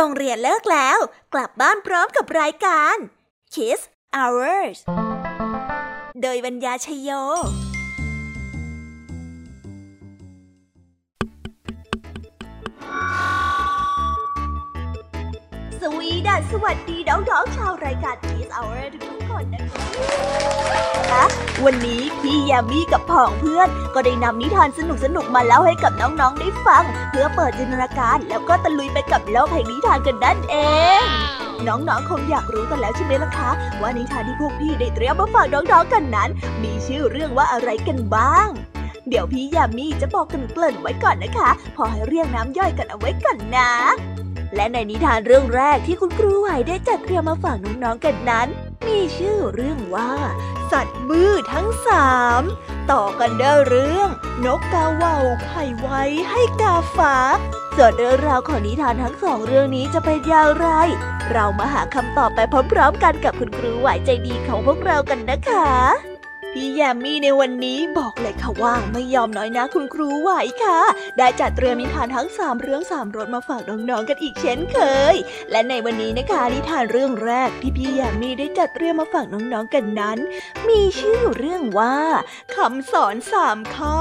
โรงเรียนเลิกแล้ว กลับบ้านพร้อมกับรายการ Kiss Hours โดยบรรยาชยโย วีดัสสวัสดีน้องๆชาวรายการ Kiss Hour ทุกคนนะคะวันนี้พี่ยามีกับพ่องเพื่อน ก็ได้นำนิทานสนุกๆมาเล่าให้กับน้องๆได้ฟัง เพื่อเปิดจินตนาการแล้วก็ตะลุยไปกับโลกแห่งนิทานกันนั่นเองน้องๆ คงอยากรู้กันแล้วใช่ไหมล่ะคะ ว่านิทานที่พวกพี่ได้เตรียมมาฝากน้องๆ กันนั้น มีชื่อเรื่องว่าอะไรกันบ้าง เดี๋ยวพี่ยามีจะบอกกันเกริ่นไว้ก่อนนะคะ พอให้เรียกน้ำย่อยกันเอาไว้ก่อนนะ และในนิทานเรื่องแรกที่คุณครูไหวได้จัดเตรียมมาฝากน้องๆกันนั้น มีชื่อเรื่องว่า สัตว์มือทั้งสามต่อกันด้วยเรื่อง นกกาเว่าไข่ไว้ให้กาฟ้าส่วนเรื่องราวของนิทานทั้งสองเรื่องนี้จะเป็นอย่างไร เรามาหาคำตอบไปพร้อมๆกันกับคุณครูไหวใจดีของพวกเรากันนะคะ พี่แยมมี่ในวันนี้บอกเลยค่ะว่าไม่ยอมน้อยนะคุณครูไหวค่ะ ได้จัดเตรียมนิทานทั้งสามเรื่องสามรสมาฝากน้องๆกันอีกเช่นเคย และในวันนี้นะคะนิทานเรื่องแรกที่พี่แยมมี่ได้จัดเตรียมมาฝากน้องๆกันนั้น มีชื่อเรื่องว่าคำสอนสามข้อ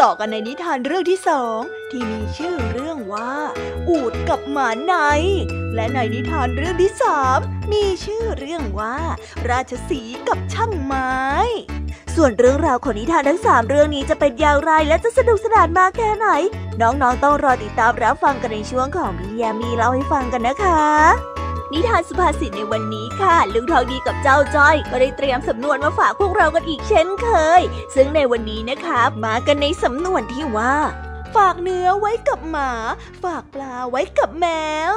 ต่อกันในนิทานเรื่องที่สองที่มีชื่อเรื่องว่า อูดกับหมาใน และในนิทานเรื่องที่สามมีชื่อเรื่องว่า ราชสีกับช่างไม้ ส่วนเรื่องราวของนิทานทั้งสามเรื่องนี้จะเป็นอย่างไรและจะสนุกสนานมากแค่ไหน น้องๆต้องรอติดตามรับฟังกันในช่วงของพี่ยามีเล่าให้ฟังกันนะคะนิทานสุภาษิตในวันนี้ค่ะ ลุงทองดีกับเจ้าจ้อย ก็ได้เตรียมสำนวนมาฝากพวกเรากันอีกเช่นเคย ซึ่งในวันนี้นะคะมากันในสำนวนที่ว่า ฝากเนื้อไว้กับหมา ฝากปลาไว้กับแมว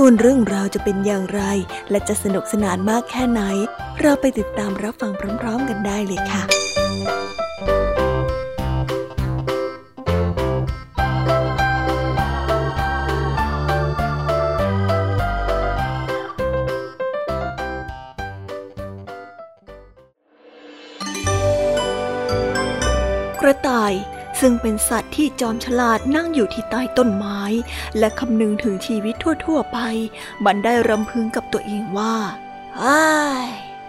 ส่วนเรื่องราวจะเป็นอย่างไร และจะสนุกสนานมากแค่ไหน เราไปติดตามรับฟังพร้อมๆกันได้เลยค่ะกระต่าย ซึ่งเป็นสัตว์ที่จอมฉลาดนั่งอยู่ที่ใต้ต้นไม้ และคำนึงถึงชีวิตทั่วๆไป มันได้รำพึงกับตัวเองว่าไอ้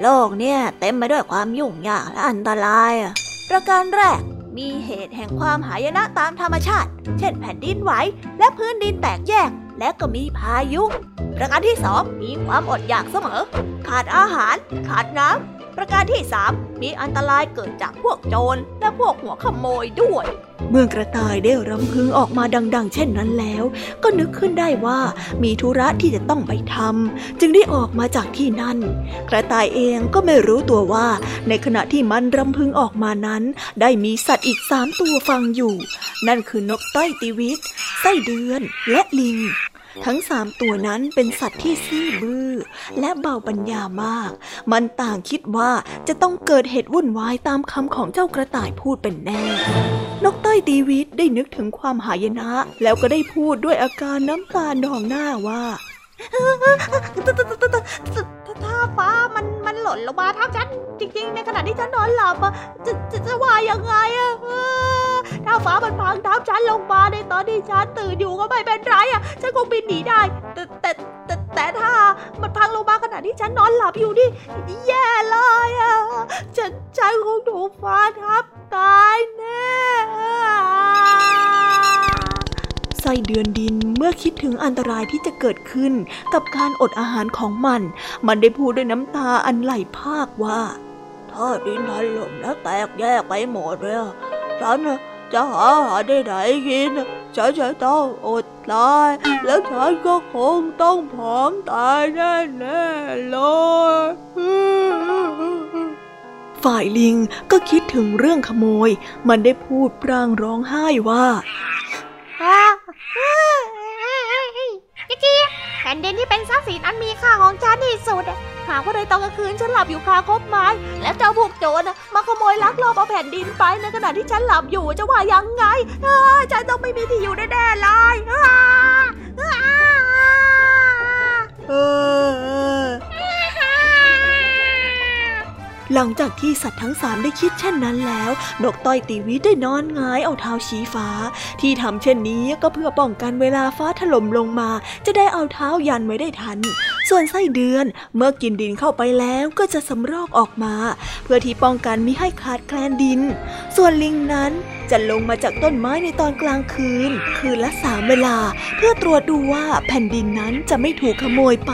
โลกเนี่ยเต็มไปด้วยความยุ่งยากและอันตรายอะประการแรกมีเหตุแห่งความหายนะตามธรรมชาติ เช่นแผ่นดินไหวและพื้นดินแตกแยก และก็มีพายุ ประการที่สองมีความอดอยากเสมอ ขาดอาหาร ขาดน้ำ ประการที่สามมีอันตรายเกิดจากพวกโจรและพวกหัวขโมยด้วย เมื่อกระต่ายได้รำพึงออกมาดัง ๆ เช่นนั้นแล้ว ก็นึกขึ้นได้ว่ามีธุระที่จะต้องไปทำจึงได้ออกมาจากที่นั่น กระต่ายเองก็ไม่รู้ตัวว่า ในขณะที่มันรำพึงออกมานั้น ได้มีสัตว์อีกสามตัวฟังอยู่ นั่นคือนกต้อยตีวิตไส้เดือนและลิง ทั้งสามตัวนั้นเป็นสัตว์ที่ซื่อบื้อ และเบาปัญญามาก มันต่างคิดว่าจะต้องเกิดเหตุวุ่นวายตามคำของเจ้ากระต่ายพูดเป็นแน่ นกต้อยตีวิตได้นึกถึงความหายนะ แล้วก็ได้พูดด้วยอาการน้ำตาหนองหน้าว่า ถ้าฟ้ามันมันหล่นลงมาทับฉันจริง ๆ ในขณะที่ฉันนอนหลับอะจะจะจะว่ายังไงอะถ้าฟ้ามันพังทับฉันลงมาในตอนที่ฉันตื่นอยู่ก็ไม่เป็นไรอะฉันคงบินหนีได้ แต่แต่แต่แต่ถ้ามันพังลงมาขณะที่ฉันนอนหลับอยู่นี่แย่เลยอะฉันฉันคงถูกฟ้าทับตายแน่ ไส้เดือนดินเมื่อคิดถึงอันตรายที่จะเกิดขึ้นกับการอดอาหารของมัน มันได้พูดด้วยน้ำตาอันไหลภาคว่า ถ้าดินถล่มแล้วแตกแยกไปหมดเลยฉันจะหาอาหารได้ไหนกินฉันจะต้องอดตายแล้วฉันก็คงต้องผอมตายแน่แน่เลยฝ่ายลิงก็คิดถึงเรื่องขโมย มันได้พูดพรางร้องไห้ว่า จีแผ่นดินที่เป็นทรัพย์สินอันมีค่าของฉันที่สุด หากว่าในตอนกลางคืนฉันหลับอยู่คาคบไม้ แล้วเจ้าพวกโจรมาขโมยลักลอบเอาแผ่นดินไปในขณะที่ฉันหลับอยู่จะว่ายังไงฉันต้องไม่มีที่อยู่แน่ๆเลยเออ หลังจากที่สัตว์ทั้งสามได้คิดเช่นนั้นแล้ว นกต้อยตีวิได้นอนงายเอาเท้าชี้ฟ้า ที่ทำเช่นนี้ก็เพื่อป้องกันเวลาฟ้าถล่มลงมา จะได้เอาเท้ายันไว้ได้ทัน ส่วนไส้เดือนเมื่อกินดินเข้าไปแล้วก็จะสำรอกออกมา เพื่อที่ป้องกันมิให้ขาดแคลนดิน ส่วนลิงนั้นจะลงมาจากต้นไม้ในตอนกลางคืน คืนละสามเวลา เพื่อตรวจดูว่าแผ่นดินนั้นจะไม่ถูกขโมยไป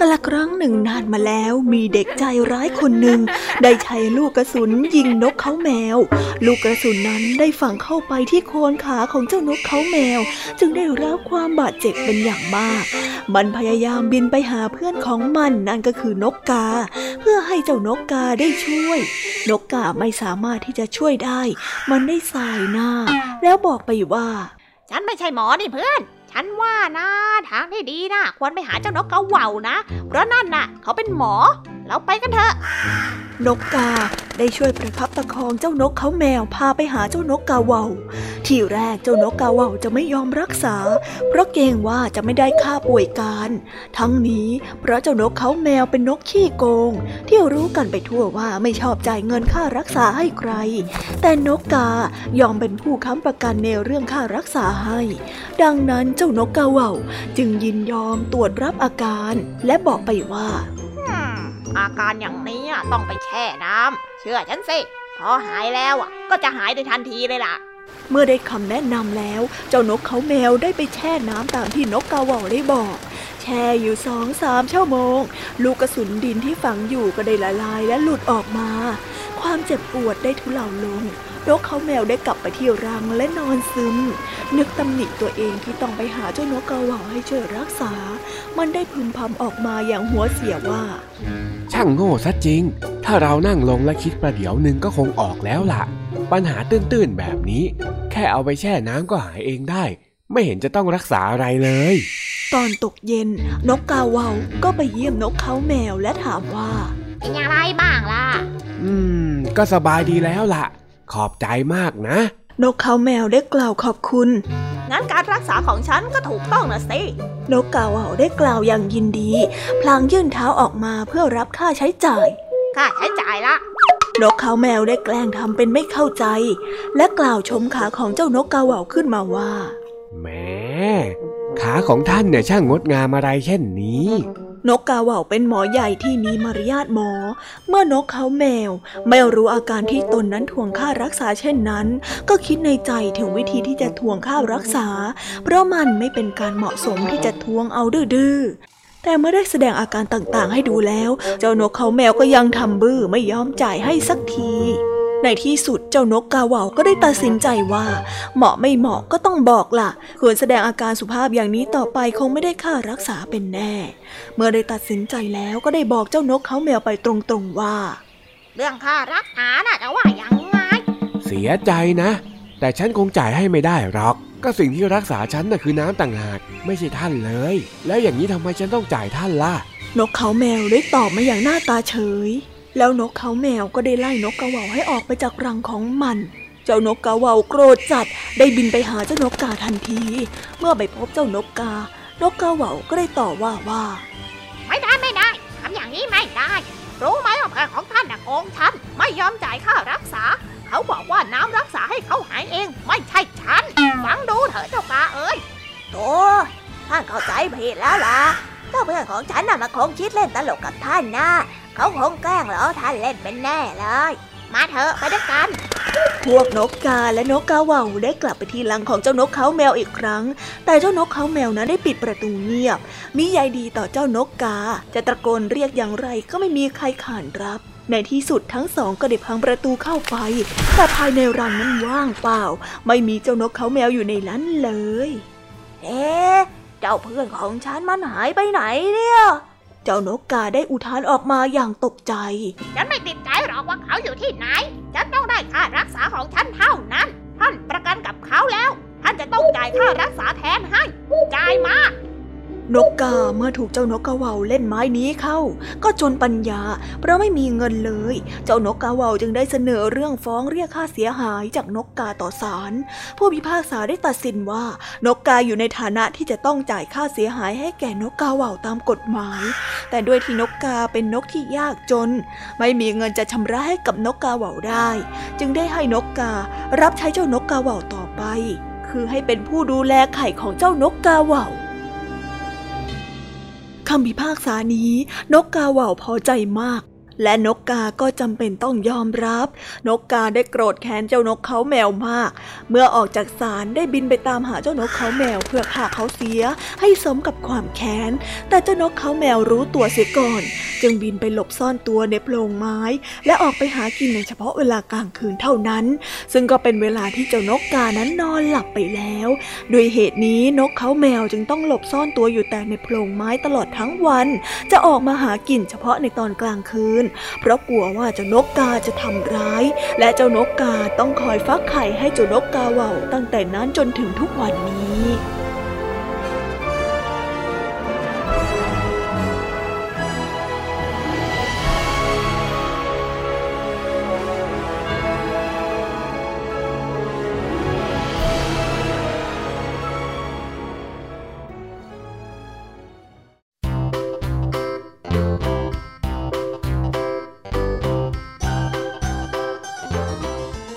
กาลครั้งหนึ่งนานมาแล้วมีเด็กใจร้ายคนหนึ่งได้ใช้ลูกกระสุนยิงนกเขาแมว ลูกกระสุนนั้นได้ฝังเข้าไปที่โคนขาของเจ้านกเขาแมว จึงได้รับความบาดเจ็บเป็นอย่างมาก มันพยายามบินไปหาเพื่อนของมันนั่นก็คือนกกา เพื่อให้เจ้านกกาได้ช่วย นกกาไม่สามารถที่จะช่วยได้ มันได้สายหน้า แล้วบอกไปว่า ฉันไม่ใช่หมอนี่เพื่อน ฉันว่านะ ทางที่ดีนะควรไปหาเจ้านกกระเหว่านะ เพราะนั่นน่ะ เขาเป็นหมอ เราไปกันเถอะ นกกาได้ช่วยประคับประคองเจ้านกเขาแมวพาไปหาเจ้านกกาเหว่าทีแรกเจ้านกกาเหว่าจะไม่ยอมรักษา เพราะเกรงว่าจะไม่ได้ค่าป่วยการ ทั้งนี้เพราะเจ้านกเขาแมวเป็นนกขี้โกง ที่รู้กันไปทั่วว่าไม่ชอบจ่ายเงินค่ารักษาให้ใคร แต่นกกายอมเป็นผู้ค้ำประกันในเรื่องค่ารักษาให้ ดังนั้นเจ้านกกาเหว่า จึงยินยอมตรวจรับอาการและบอกไปว่าอืมอาการอย่างนี้อะต้องไปแช่น้ำเชื่อฉันสิ พอหายแล้วอะก็จะหายในทันทีเลยล่ะ เมื่อได้คำแนะนำแล้ว เจ้านกเขาแมวได้ไปแช่น้ำตามที่นกกาเหว่าได้บอกแช่อยู่สองสามชั่วโมง ลูกกระสุนดินที่ฝังอยู่ก็ได้ละลายและหลุดออกมา ความเจ็บปวดได้ทุเลาลงนกเขาแมวได้กลับไปที่รังและนอนซึม นึกตำหนิตัวเองที่ต้องไปหาเจ้านกกาเหว่าให้ช่วยรักษา มันได้พึมพำออกมาอย่างหัวเสียว่า ช่างโง่ซะจริง ถ้าเรานั่งลงและคิดประเดี๋ยวหนึ่งก็คงออกแล้วล่ะ ปัญหาตื้นๆแบบนี้ แค่เอาไปแช่น้ำก็หายเองได้ ไม่เห็นจะต้องรักษาอะไรเลย ตอนตกเย็น นกกาเหว่าก็ไปเยี่ยมนกเขาแมวและถามว่าเป็นอะไรบ้างล่ะ อืม ก็สบายดีแล้วล่ะ ขอบใจมากนะ นกเขาแมวได้กล่าวขอบคุณ งั้นการรักษาของฉันก็ถูกต้องนะสิ นกกาเหว่าได้กล่าวอย่างยินดี พลางยื่นเท้าออกมาเพื่อรับค่าใช้จ่าย ค่าใช้จ่ายละนกเขาแมวได้แกล้งทำเป็นไม่เข้าใจ และกล่าวชมขาของเจ้านกกาเหว่าขึ้นมาว่าแหม ขาของท่านเนี่ยช่างงดงามอะไรเช่นนี้นกกาเหว่าเป็นหมอใหญ่ที่มีมารยาทหมอ เมื่อนกเขาแมว ไม่รู้อาการที่ตนนั้นทวงค่ารักษาเช่นนั้น ก็คิดในใจถึงวิธีที่จะทวงค่ารักษา เพราะมันไม่เป็นการเหมาะสมที่จะทวงเอาดื้อแต่เมื่อได้แสดงอาการต่างๆ ให้ดูแล้ว เจ้านกเขาแมวก็ยังทำบื้อไม่ยอมจ่ายให้สักที ในที่สุดเจ้านกกาเหว่าก็ได้ตัดสินใจว่า เหมาะไม่เหมาะก็ต้องบอกล่ะ ควรแสดงอาการสุภาพอย่างนี้ต่อไปคงไม่ได้ค่ารักษาเป็นแน่ เมื่อได้ตัดสินใจแล้วก็ได้บอกเจ้านกเขาแมวไปตรงๆว่า เรื่องค่ารักษาน่ะจะว่าอย่างไง เสียใจนะ แต่ฉันคงจ่ายให้ไม่ได้หรอก ก็สิ่งที่รักษาฉันน่ะคือน้ำต่างหาก ไม่ใช่ท่านเลย แล้วอย่างนี้ทำไมฉันต้องจ่ายท่านล่ะ นกเขาแมวได้ตอบมาอย่างหน้าตาเฉย แล้วนกเขาแมวก็ได้ไล่นกกระเหว่าให้ออกไปจากรังของมัน เจ้านกกาเหว่าโกรธจัดได้บินไปหาเจ้านกกาทันที เมื่อไปพบเจ้านกกา นกกาเหว่าก็ได้ต่อว่าว่า ไม่ได้ไม่ได้ทำอย่างนี้ไม่ได้ รู้ไหมว่าเพื่อนของท่านน่ะโกงฉันไม่ยอมจ่ายค่ารักษา เขาบอกว่าน้ำรักษาให้เขาหายเอง ไม่ใช่ฉันฟังดูเถอะเจ้ากาเอ้ยโธ่ท่านเข้าใจผิดแล้วล่ะเจ้าเพื่อนของฉันน่ะมันคงคิดเล่นตลกกับท่านนะ เขาคงแกล้งล้อท่านเล่นเป็นแน่เลย มาเถอะไปด้วยกัน พวกนกกาและนกกาเหว่าได้กลับไปที่รังของเจ้านกเขาแมวอีกครั้ง แต่เจ้านกเขาแมวนั้นได้ปิดประตูเงียบ มิใยดีต่อเจ้านกกา จะตะโกนเรียกอย่างไรก็ไม่มีใครขานรับในที่สุดทั้งสองก็ได้พังประตูเข้าไป แต่ภายในรังนั้นว่างเปล่า ไม่มีเจ้านกเขาแมวอยู่ในนั้นเลย เอ๊ะ เจ้าเพื่อนของฉันมันหายไปไหนเนี่ย เจ้านกกาได้อุทานออกมาอย่างตกใจ ฉันไม่ติดใจหรอกว่าเขาอยู่ที่ไหน ฉันต้องได้ค่ารักษาของฉันเท่านั้น ท่านประกันกับเขาแล้ว ท่านจะต้องจ่ายค่ารักษาแทนให้ จ่ายมา นกกาเมื่อถูกเจ้านกกาเว่าเล่นไม้นี้เข้า ก็จนปัญญา เพราะไม่มีเงินเลย เจ้านกกาเว่าจึงได้เสนอเรื่องฟ้องเรียกค่าเสียหายจากนกกาต่อศาลผู้พิพากษาได้ตัดสินว่า นกกาอยู่ในฐานะที่จะต้องจ่ายค่าเสียหายให้แก่นกกาเว่าตามกฎหมาย แต่ด้วยที่นกกาเป็นนกที่ยากจน ไม่มีเงินจะชำระให้กับนกกาเว่าได้ จึงได้ให้นกกา รับใช้เจ้านกกาเว่าต่อไป คือให้เป็นผู้ดูแลไข่ของเจ้านกกาเว่า คำพิพากษานี้นกกาเหว่าพอใจมาก และนกกาก็จำเป็นต้องยอมรับ นกกาได้โกรธแค้นเจ้านกเขาแมวมาก เมื่อออกจากศาลได้บินไปตามหาเจ้านกเขาแมวเพื่อฆ่าเขาเสีย ให้สมกับความแค้น แต่เจ้านกเขาแมวรู้ตัวเสียก่อน จึงบินไปหลบซ่อนตัวในโพรงไม้ และออกไปหากินในเฉพาะเวลากลางคืนเท่านั้น ซึ่งก็เป็นเวลาที่เจ้านกกานั้นนอนหลับไปแล้วโดยเหตุนี้นกเขาแมวจึงต้องหลบซ่อนตัวอยู่แต่ในโพรงไม้ตลอดทั้งวัน จะออกมาหากินเฉพาะในตอนกลางคืนเพราะกลัวว่าเจ้านกกาจะทำร้าย และเจ้านกกาต้องคอยฟักไข่ให้เจ้านกกาเว่าตั้งแต่นั้นจนถึงทุกวันนี้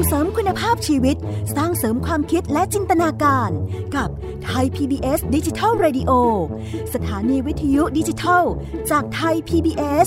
งเสริมคุณภาพชีวิต สร้างเสริมความคิดและจินตนาการ กับไทย PBS ดิจิทัล Radio สถานีวิทยุดิจิทัล จากไทย PBS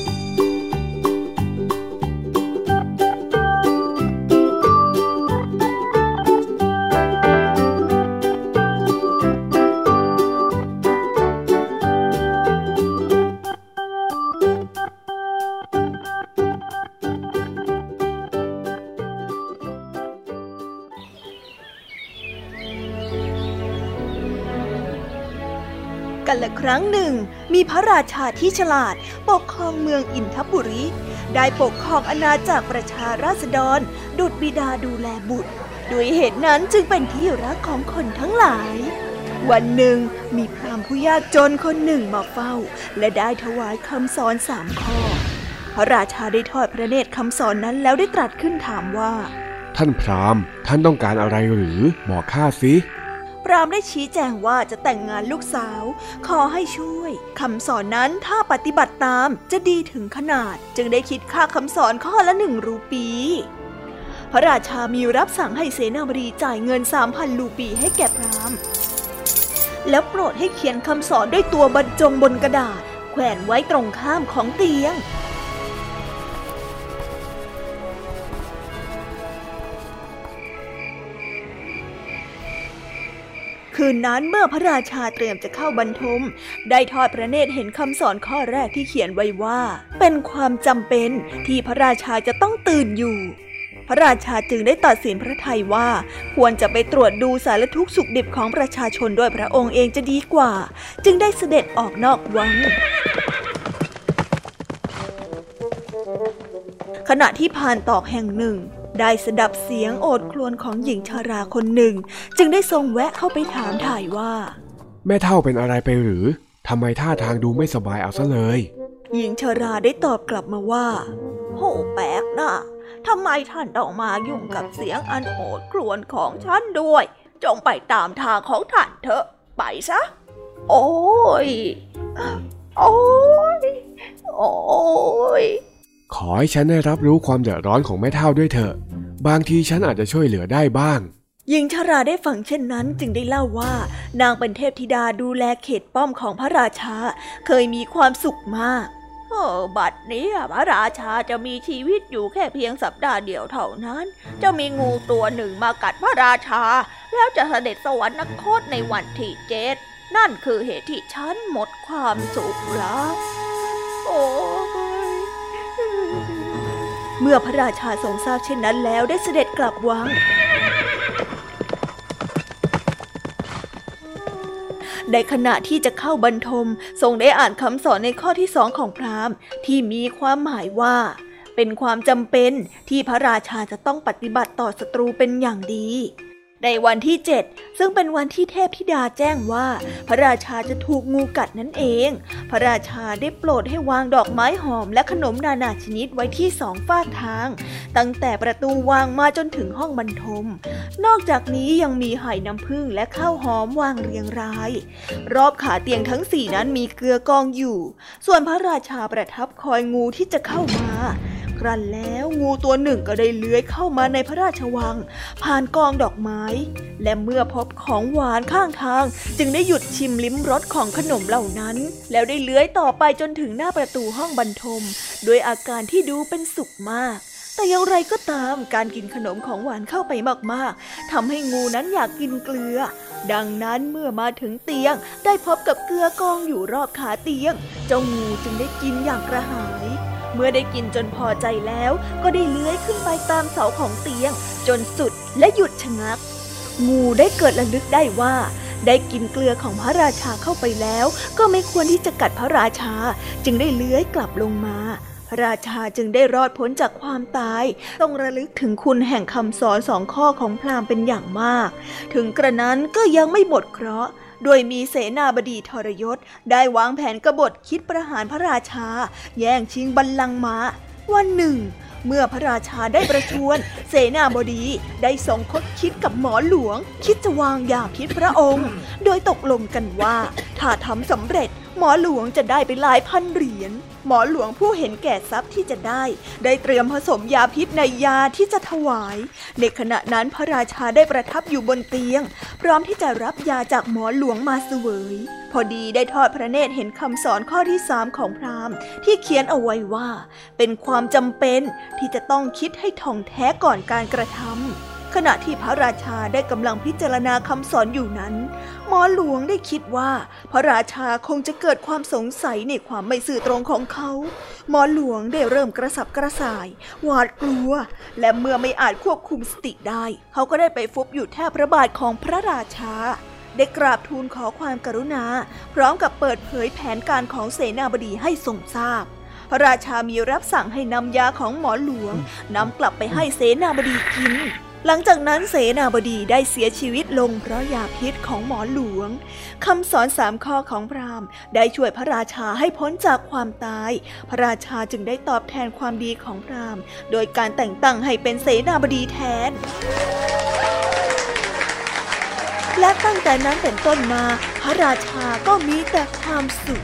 รั้งหนึ่ง มีพระราชาที่ฉลาดปกครองเมืองอินทบุรี ได้ปกครองอาณาจักรประชาราษฎร ดุดบิดาดูแลบุตร ด้วยเหตุนั้นจึงเป็นที่รักของคนทั้งหลาย วันหนึ่งมีพรามผู้ยากจนคนหนึ่งมาเฝ้า และได้ถวายคำสอนสามข้อ พระราชาได้ทอดพระเนตรคำสอนนั้นแล้วได้ตรัสขึ้นถามว่า ท่านพรามท่านต้องการอะไรหรือบอกข้าสิ พรามได้ชี้แจงว่าจะแต่งงานลูกสาว ขอให้ช่วยคำสอนนั้นถ้าปฏิบัติตามจะดีถึงขนาด จึงได้คิดค่าคำสอนข้อละหนึ่งรูปี พระราชามีรับสั่งให้เสนาบดีจ่ายเงินสามพันรูปีให้แก่พรามแล้วโปรดให้เขียนคำสอนด้วยตัวบรรจงบนกระดาษ แขวนไว้ตรงข้ามของเตียง คืนนั้นเมื่อพระราชาเตรียมจะเข้าบรรทม ได้ทอดพระเนตรเห็นคำสอนข้อแรกที่เขียนไว้ว่า เป็นความจำเป็นที่พระราชาจะต้องตื่นอยู่ พระราชาจึงได้ตัดสินพระทัยว่า ควรจะไปตรวจดูสารทุกข์สุขดิบของประชาชนด้วยพระองค์เองจะดีกว่า จึงได้เสด็จออกนอกวังขณะที่ผ่านตอกแห่งหนึ่ง ได้สดับเสียงโอดครวญของหญิงชาราคนหนึ่ง จึงได้ทรงแวะเข้าไปถามถ่ายว่า แม่เท่าเป็นอะไรไปหรือทำไมท่าทางดูไม่สบายเอาซะเลย หญิงชาราได้ตอบกลับมาว่าโหแปลกนะทำไมท่านต้องมายุ่งกับเสียงอันโอดครวญของฉันด้วย จงไปตามทางของท่านเถอะ ไปซะ โอ้ย โอ้ย โอ้ย ขอให้ฉันได้รับรู้ความเดือดร้อนของแม่เท่าด้วยเถอะ บางทีฉันอาจจะช่วยเหลือได้บ้างหญิงชราได้ฟังเช่นนั้นจึงได้เล่าว่า นางเป็นเทพธิดาดูแลเขตป้อมของพระราชา เคยมีความสุขมากเออบัดนี้พระราชาจะมีชีวิตอยู่แค่เพียงสัปดาห์เดียวเท่านั้น จะมีงูตัวหนึ่งมากัดพระราชา แล้วจะเสด็จสวรรคตในวันที่เจ็ดนั่นคือเหตุที่ฉันหมดความสุขแล้วโอ้ เมื่อพระราชาทรงทราบเช่นนั้นแล้วได้เสด็จกลับวัง ในขณะที่จะเข้าบรรทม ทรงได้อ่านคำสอนในข้อที่สองของพราหมณ์ ที่มีความหมายว่า เป็นความจำเป็นที่พระราชาจะต้องปฏิบัติต่อศัตรูเป็นอย่างดี ในวันที่เจ็ดซึ่งเป็นวันที่เทพธิดาแจ้งว่า พระราชาจะถูกงูกัดนั่นเอง พระราชาได้โปรดให้วางดอกไม้หอมและขนมนานาชนิดไว้ที่สองฝากทาง ตั้งแต่ประตูวางมาจนถึงห้องบรรทม นอกจากนี้ยังมีไห่น้ำผึ้งและข้าวหอมวางเรียงราย รอบขาเตียงทั้งสี่นั้นมีเกลือกองอยู่ ส่วนพระราชาประทับคอยงูที่จะเข้ามา ครั้นแล้วงูตัวหนึ่งก็ได้เลื้อยเข้ามาในพระราชวัง ผ่านกองดอกไม้ และเมื่อพบของหวานข้างทาง จึงได้หยุดชิมลิ้มรสของขนมเหล่านั้น แล้วได้เลื้อยต่อไปจนถึงหน้าประตูห้องบรรทมด้วยอาการที่ดูเป็นสุขมากแต่อย่างไรก็ตามการกินขนมของหวานเข้าไปมากๆทำให้งูนั้นอยากกินเกลือ ดังนั้นเมื่อมาถึงเตียง ได้พบกับเกลือกองอยู่รอบขาเตียง เจ้างูจึงได้กินอย่างกระหาย เมื่อได้กินจนพอใจแล้ว ก็ได้เลื้อยขึ้นไปตามเสาของเตียง จนสุดและหยุดชะงัก งูได้เกิดระลึกได้ว่าได้กินเกลือของพระราชาเข้าไปแล้ว ก็ไม่ควรที่จะกัดพระราชา จึงได้เลื้อยกลับลงมาพระราชาจึงได้รอดพ้นจากความตาย ต้องระลึกถึงคุณแห่งคำสอนสองข้อของพราหมณ์เป็นอย่างมาก ถึงกระนั้นก็ยังไม่หมดเคราะห์ โดยมีเสนาบดีทรยศ ได้วางแผนกบฏคิดประหารพระราชา แย่งชิงบัลลังก์มาวันหนึ่ง เมื่อพระราชาได้ประชวน เสนาบดีได้ส่งคดคิดกับหมอหลวง คิดจะวางยาพิษพระองค์ โดยตกลงกันว่า ถ้าทำสำเร็จหมอหลวงจะได้ไปหลายพันเหรียญ หมอหลวงผู้เห็นแก่ทรัพย์ที่จะได้ ได้เตรียมผสมยาพิษในยาที่จะถวาย ในขณะนั้นพระราชาได้ประทับอยู่บนเตียง พร้อมที่จะรับยาจากหมอหลวงมาเสวย พอดีได้ทอดพระเนตรเห็นคำสอนข้อที่สามของพราหมณ์ ที่เขียนเอาไว้ว่า เป็นความจำเป็นที่จะต้องคิดให้ท่องแท้ก่อนการกระทำ ขณะที่พระราชาได้กำลังพิจารณาคำสอนอยู่นั้น หมอหลวงได้คิดว่า พระราชาคงจะเกิดความสงสัยในความไม่สื่อตรงของเขา หมอหลวงได้เริ่มกระสับกระส่าย หวาดกลัว และเมื่อไม่อาจควบคุมสติได้ เขาก็ได้ไปฟุบอยู่แทบพระบาทของพระราชาได้กราบทูลขอความกรุณา พร้อมกับเปิดเผยแผนการของเสนาบดีให้ทรงทราบพระราชามีรับสั่งให้นำยาของหมอหลวงนำกลับไปให้เสนาบดีกิน หลังจากนั้นเสนาบดีได้เสียชีวิตลงเพราะยาพิษของหมอหลวงคำสอนสามข้อของพราหมณ์ ได้ช่วยพระราชาให้พ้นจากความตาย พระราชาจึงได้ตอบแทนความดีของพราหมณ์ โดยการแต่งตั้งให้เป็นเสนาบดีแทน และตั้งแต่นั้นเป็นต้นมา พระราชาก็มีแต่ความสุข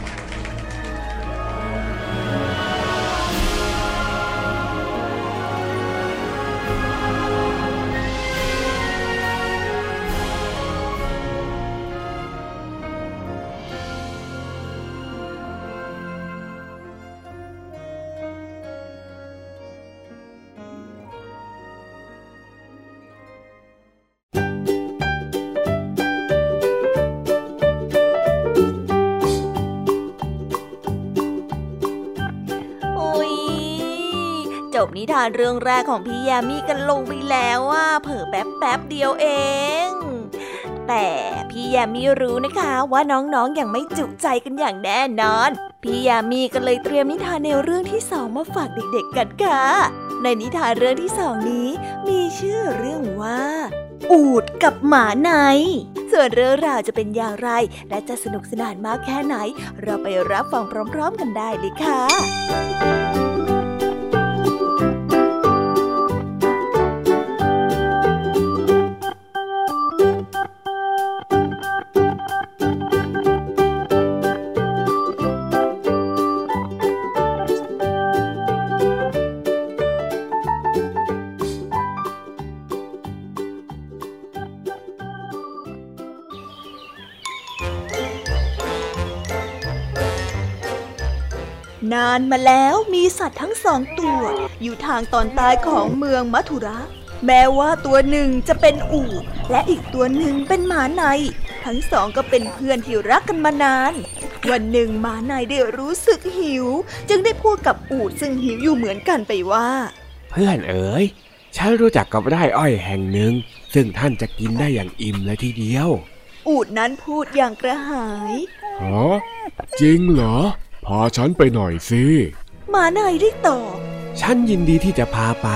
บนิทานเรื่องแรกของพี่ยามีกันลงไปแล้วว่าเผิ่แป๊บแป๊บเดียวเอง แต่พี่ยามีรู้นะคะว่าน้องๆออย่างไม่จุใจกันอย่างแน่นอน พี่ยามีก็เลยเตรียมนิทานแนวเรื่องที่สองมาฝากเด็กๆกันค่ะ ในนิทานเรื่องที่สองนี้ มีชื่อเรื่องว่าอูดกับหมาในส่วนเรื่องราวจะเป็นอย่างไร และจะสนุกสนานมากแค่ไหน เราไปรับฟังพร้อม ๆ กันได้เลยค่ะานมาแล้วมีสัตว์ทั้งสองตัว อยู่ทางตอนใต้ของเมืองมัทุระ แม้ว่าตัวหนึ่งจะเป็นอู่และอีกตัวหนึ่งเป็นหมาใน ทั้งสองก็เป็นเพื่อนที่รักกันมานาน วันหนึ่งหมาในได้รู้สึกหิว จึงได้พูดกับอูดซึ่งหิวอยู่เหมือนกันไปว่า เพื่อนเอ๋ยฉันรู้จักกับไร่อ้อยแห่งหนึ่ง ซึ่งท่านจะกินได้อย่างอิ่มเลยทีเดียว อูดนั้นพูดอย่างกระหายฮะจริงเหรอ พาฉันไปหน่อยสิหมาในได้ตอบฉันยินดีที่จะพาไป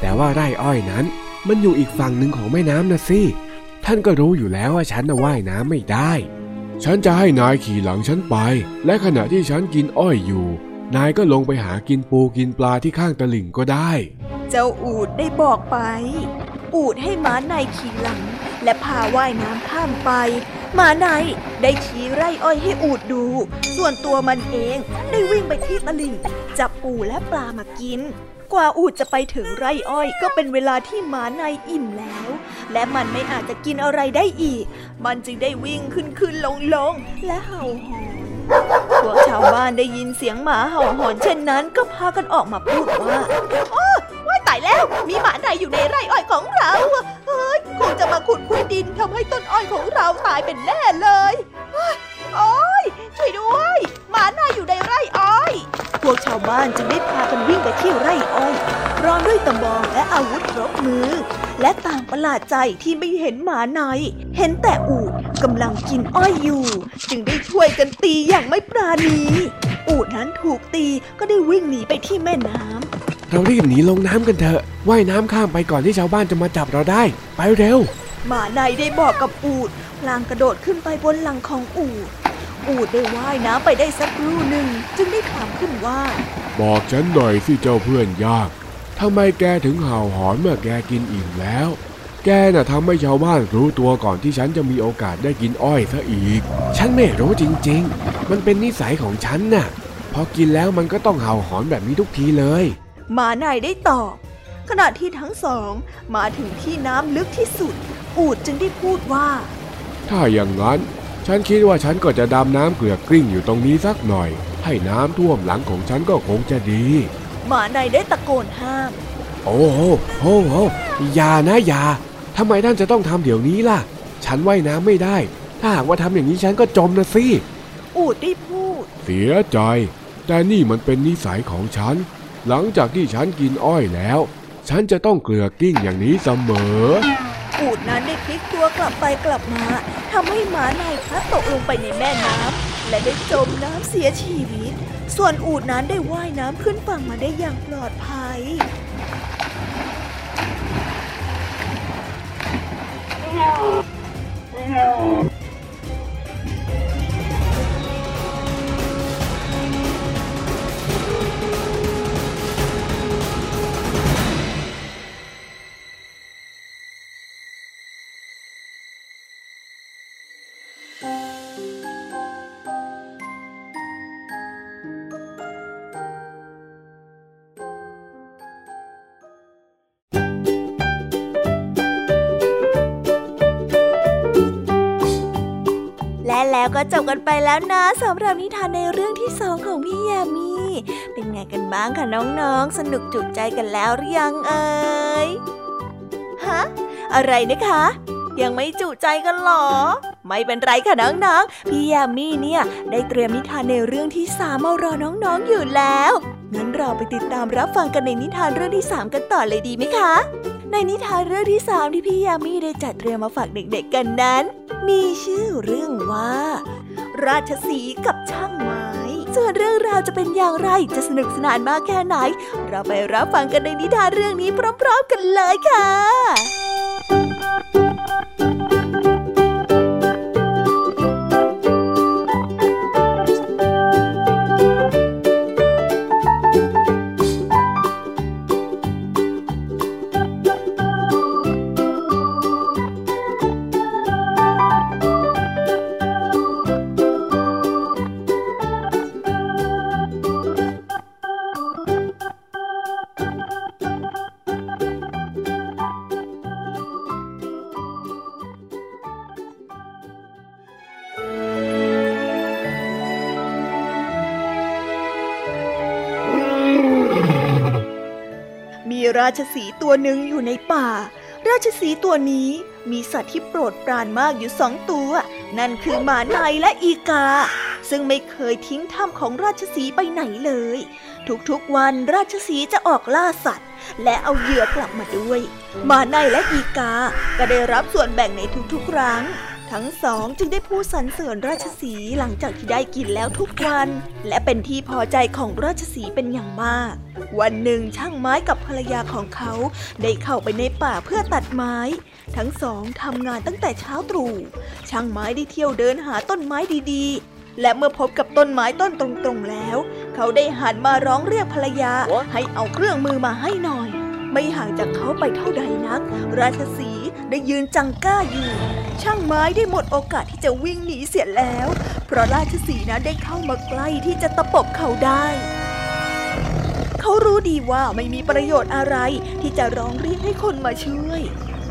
แต่ว่าไร่อ้อยนั้น มันอยู่อีกฝั่งหนึ่งของแม่น้ำนะสิ ท่านก็รู้อยู่แล้วว่าฉันน่ะว่ายน้ำไม่ได้ ฉันจะให้นายขี่หลังฉันไป และขณะที่ฉันกินอ้อยอยู่ นายก็ลงไปหากินปูกินปลาที่ข้างตลิ่งก็ได้ เจ้าอูดได้บอกไป อูดให้หมาในขี่หลัง และพาว่ายน้ำข้ามไป หมาในได้ชี้ไร่อ้อยให้อูดดู ส่วนตัวมันเองได้วิ่งไปที่ตลิ่งจับปูและปลามากิน กว่าอูดจะไปถึงไร่อ้อยก็เป็นเวลาที่หมาในอิ่มแล้ว และมันไม่อาจจะกินอะไรได้อีก มันจึงได้วิ่งขึ้นขึ้นลงลงและเห่าหอนพวกชาวบ้านได้ยินเสียงหมาเห่าหอนเช่นนั้นก็พากันออกมาพูดว่าโอ้ายแล้ว มีหมาในอยู่ในไร่อ้อยของเราเฮ้ยคงจะมาขุดคุยดินทำให้ต้นอ้อยของเราตายเป็นแน่เลยโอ้ยช่วยด้วย หมาในอยู่ในไร่อ้อย พวกชาวบ้านจึงได้พากันวิ่งไปที่ไร่อ้อยพร้อมด้วยตะบองและอาวุธครบมือ และต่างประหลาดใจที่ไม่เห็นหมาในเห็นแต่อูดกำลังกินอ้อยอยู่ จึงได้ช่วยกันตีอย่างไม่ปราณีอูดนั้นถูกตีก็ได้วิ่งหนีไปที่แม่น้ำ เรารีบหนีลงน้ำกันเถอะ ว่ายน้ำข้ามไปก่อนที่ชาวบ้านจะมาจับเราได้ ไปเร็ว หมาในได้บอกกับอูดพลางกระโดดขึ้นไปบนหลังของอูด อูดได้ว่ายน้ำไปได้สักครู่หนึ่งจึงได้ถามขึ้นว่า บอกฉันหน่อยสิเจ้าเพื่อนยากทำไมแกถึงเห่าหอนเมื่อแกกินอิ่มแล้ว แกน่ะทำให้ชาวบ้านรู้ตัวก่อนที่ฉันจะมีโอกาสได้กินอ้อยซะอีก ฉันไม่รู้จริง ๆ มันเป็นนิสัยของฉันน่ะ พอกินแล้วมันก็ต้องเห่าหอนแบบนี้ทุกทีเลย หมาในได้ตอบ ขณะที่ทั้งสองมาถึงที่น้ำลึกที่สุด อูดจึงได้พูดว่า ถ้าอย่างนั้น ฉันคิดว่าฉันก็จะดำน้ำเกลือกกลิ้งอยู่ตรงนี้สักหน่อย ให้น้ำท่วมหลังของฉันก็คงจะดี หมาในได้ตะโกนห้าม โอ้โหโอ้โหอย่านะอย่าทำไมท่านจะต้องทำเดี๋ยวนี้ล่ะ ฉันว่ายน้ำไม่ได้ ถ้าหากว่าทำอย่างนี้ฉันก็จมนะสิอูดได้พูด เสียใจ แต่นี่มันเป็นนิสัยของฉัน หลังจากที่ฉันกินอ้อยแล้ว ฉันจะต้องเกลือกิ้งอย่างนี้เสมออูดนั้นได้พลิกตัวกลับไปกลับมาทำให้หมานายพลัตกลงไปในแม่น้ำและได้จมน้ำเสียชีวิต ส่วนอูดนั้นได้ว่ายน้ำขึ้นฝั่งมาได้อย่างปลอดภัย แล้วก็จบกันไปแล้วนะสำหรับนิทานในเรื่องที่สองของพี่ยามีเป็นไงกันบ้างคะน้องๆ สนุกจุใจกันแล้วหรือยังเอ่ยฮะอะไรนะคะ ยังไม่จุใจกันหรอ ไม่เป็นไรค่ะน้องๆ พี่ยามีเนี่ย ได้เตรียมนิทานในเรื่องที่สามมารอน้องๆอยู่แล้ว งั้นเราไปติดตามรับฟังกันในนิทานเรื่องที่สามกันต่อเลยดีไหมคะ ในนิทานเรื่องที่สามที่พี่ยามีได้จัดเตรียมมาฝากเด็กๆกันนั้น มีชื่อเรื่องว่า ราชสีกับช่างไม้ ส่วนเรื่องราวจะเป็นอย่างไรจะสนุกสนานมากแค่ไหน เราไปรับฟังกันในนิทานเรื่องนี้พร้อม ๆ กันเลยค่ะ ตัวหนึ่งอยู่ในป่า ราชสีตัวนี้มีสัตว์ที่โปรดปรานมากอยู่สองตัว นั่นคือหมาในและอีกา ซึ่งไม่เคยทิ้งถ้ำของราชสีไปไหนเลย ทุกๆวันราชสีจะออกล่าสัตว์ และเอาเหยื่อกลับมาด้วย หมาในและอีกา ก็ได้รับส่วนแบ่งในทุกๆครั้ง ทั้งสองจึงได้พูดสรรเสริญราชสีหลังจากที่ได้กินแล้วทุกวัน และเป็นที่พอใจของราชสีเป็นอย่างมาก วันหนึ่งช่างไม้กับภรรยาของเขาได้เข้าไปในป่าเพื่อตัดไม้ ทั้งสองทำงานตั้งแต่เช้าตรู่ช่างไม้ได้เที่ยวเดินหาต้นไม้ดีๆ และเมื่อพบกับต้นไม้ต้นตรงๆแล้ว เขาได้หันมาร้องเรียกภรรยาให้เอาเครื่องมือมาให้หน่อย ไม่ห่างจากเขาไปเท่าใดนัก ราชสี ได้ยืนจังก้าอยู่ ช่างไม้ได้หมดโอกาสที่จะวิ่งหนีเสียแล้ว เพราะราชสีนั้นได้เข้ามาใกล้ที่จะตะปบเขาได้ เขารู้ดีว่าไม่มีประโยชน์อะไรที่จะร้องเรียกให้คนมาช่วย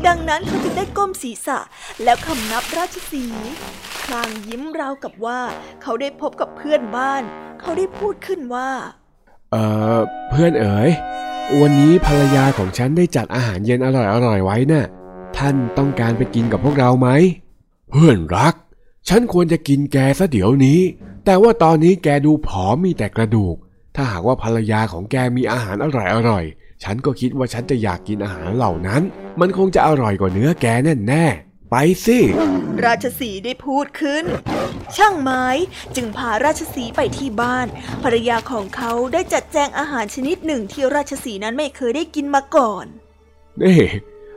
ดังนั้นเขาจึงได้ก้มศีรษะแล้วคำนับราชสีห์พลางยิ้มราวกับว่า เขาได้พบกับเพื่อนบ้าน เขาได้พูดขึ้นว่า เอ่อ เพื่อนเอ๋ยวันนี้ภรรยาของฉันได้จัดอาหารเย็นอร่อยๆไว้น่ะ ท่านต้องการไปกินกับพวกเราไหม เพื่อนรัก ฉันควรจะกินแกซะเดี๋ยวนี้ แต่ว่าตอนนี้แกดูผอมมีแต่กระดูก ถ้าหากว่าภรรยาของแกมีอาหารอร่อยๆฉันก็คิดว่าฉันจะอยากกินอาหารเหล่านั้น มันคงจะอร่อยกว่าเนื้อแกแน่ๆไปสิ ราชสีห์ได้พูดขึ้น ช่างไม้จึงพาราชสีห์ไปที่บ้าน ภรรยาของเขาได้จัดแจงอาหารชนิดหนึ่งที่ราชสีห์นั้นไม่เคยได้กินมาก่อน นี่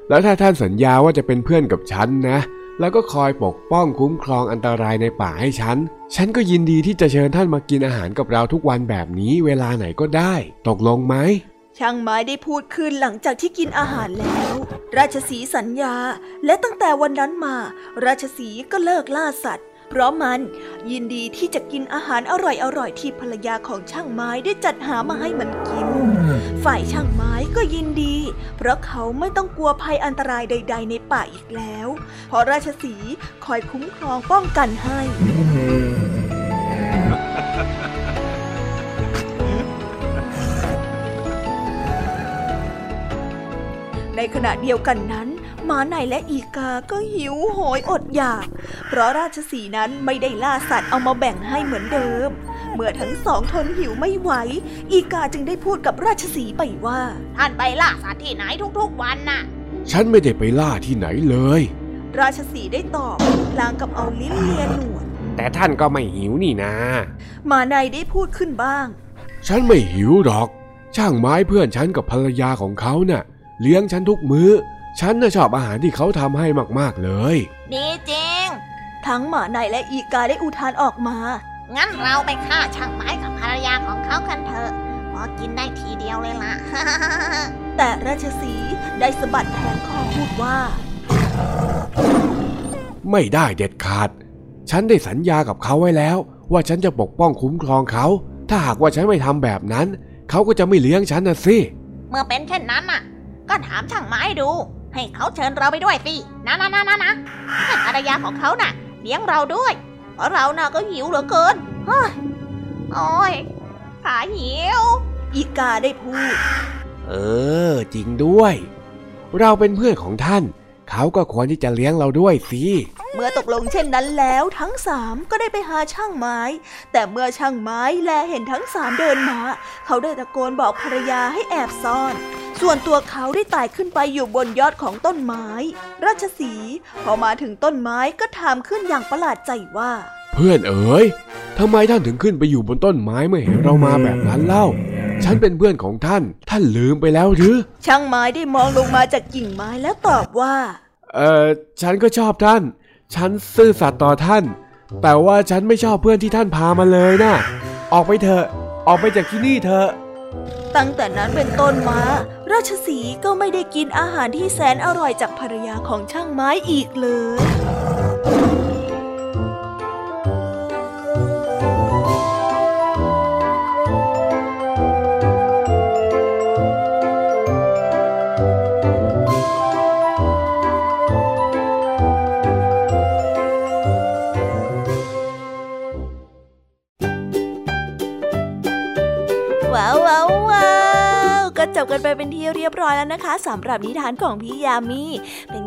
แล้วถ้าท่านสัญญาว่าจะเป็นเพื่อนกับฉันนะ แล้วก็คอยปกป้องคุ้มครองอันตรายในป่าให้ฉัน ฉันก็ยินดีที่จะเชิญท่านมากินอาหารกับเราทุกวันแบบนี้เวลาไหนก็ได้ ตกลงไหมช่างไม้ได้พูดขึ้นหลังจากที่กินอาหารแล้ว ราชสีสัญญา และตั้งแต่วันนั้นมา ราชสีก็เลิกล่าสัตว์ เพราะมันยินดีที่จะกินอาหารอร่อยๆที่ภรรยาของช่างไม้ได้จัดหามาให้มันกิน ฝ่ายช่างไม้ก็ยินดี เพราะเขาไม่ต้องกลัวภัยอันตรายใด ๆ ในป่าอีกแล้วเพราะราชสีห์คอยคุ้มครองป้องกันให้ในขณะเดียวกันนั้น หมาในและอีกาก็หิวโหยอดอยาก เพราะราชสีห์นั้นไม่ได้ล่าสัตว์เอามาแบ่งให้เหมือนเดิม เมื่อทั้งสองทนหิวไม่ไหว อีกาจึงได้พูดกับราชสีห์ไปว่า ท่านไปล่าสัตว์ที่ไหนทุกๆวันน่ะ ฉันไม่ได้ไปล่าที่ไหนเลย ราชสีห์ได้ตอบพลางกับเอาลิ้นเลียหนวด แต่ท่านก็ไม่หิวนี่นาหมาในได้พูดขึ้นบ้าง ฉันไม่หิวหรอก ช่างไม้เพื่อนฉันกับภรรยาของเขาน่ะ เลี้ยงฉันทุกมื้อ ฉันน่ะชอบอาหารที่เขาทำให้มากๆเลย ดีจริง ทั้งหมาในและอีกาได้อุทานออกมา งั้นเราไปฆ่าช่างไม้กับภรรยาของเขากันเถอะพอกินได้ทีเดียวเลยล่ะ แต่ราชสีห์ได้สะบัดแผงคอพูดว่า ไม่ได้เด็ดขาด ฉันได้สัญญากับเขาไว้แล้ว ว่าฉันจะปกป้องคุ้มครองเขา ถ้าหากว่าฉันไม่ทำแบบนั้น เขาก็จะไม่เลี้ยงฉันนะสิ เมื่อเป็นเช่นนั้นน่ะ ก็ถามช่างไม้ดู ให้เขาเชิญเราไปด้วยสินะนะนะนะนะภรรยาของเขาน่ะ เลี้ยงเราด้วย เพราะเราน่ะก็หิวเหลือเกินเฮ้ยโอ้ยขาหิว อีกาได้พูด เออ จริงด้วย เราเป็นเพื่อนของท่าน เขาก็ควรที่จะเลี้ยงเราด้วยสิ เมื่อตกลงเช่นนั้นแล้วทั้งสามก็ได้ไปหาช่างไม้ แต่เมื่อช่างไม้แลเห็นทั้งสามเดินมา เขาได้ตะโกนบอกภรรยาให้แอบซ่อน ส่วนตัวเขาได้ไต่ขึ้นไปอยู่บนยอดของต้นไม้ ราชสีห์พอมาถึงต้นไม้ก็ถามขึ้นอย่างประหลาดใจว่า เพื่อนเอ๋ยทำไมท่านถึงขึ้นไปอยู่บนต้นไม้เมื่อเห็นเรามาแบบนั้นเล่า ฉันเป็นเพื่อนของท่าน ท่านลืมไปแล้วหรือ ช่างไม้ได้มองลงมาจากกิ่งไม้แล้วตอบว่า เออฉันก็ชอบท่าน ฉันซื่อสัตย์ต่อท่าน แต่ว่าฉันไม่ชอบเพื่อนที่ท่านพามาเลยนะ ออกไปเถอะ ออกไปจากที่นี่เถอะ ตั้งแต่นั้นเป็นต้นมา ราชสีห์ก็ไม่ได้กินอาหารที่แสนอร่อยจากภรรยาของช่างไม้อีกเลย แล้วนะคะสำหรับนิทานของพี่ยามี เป็น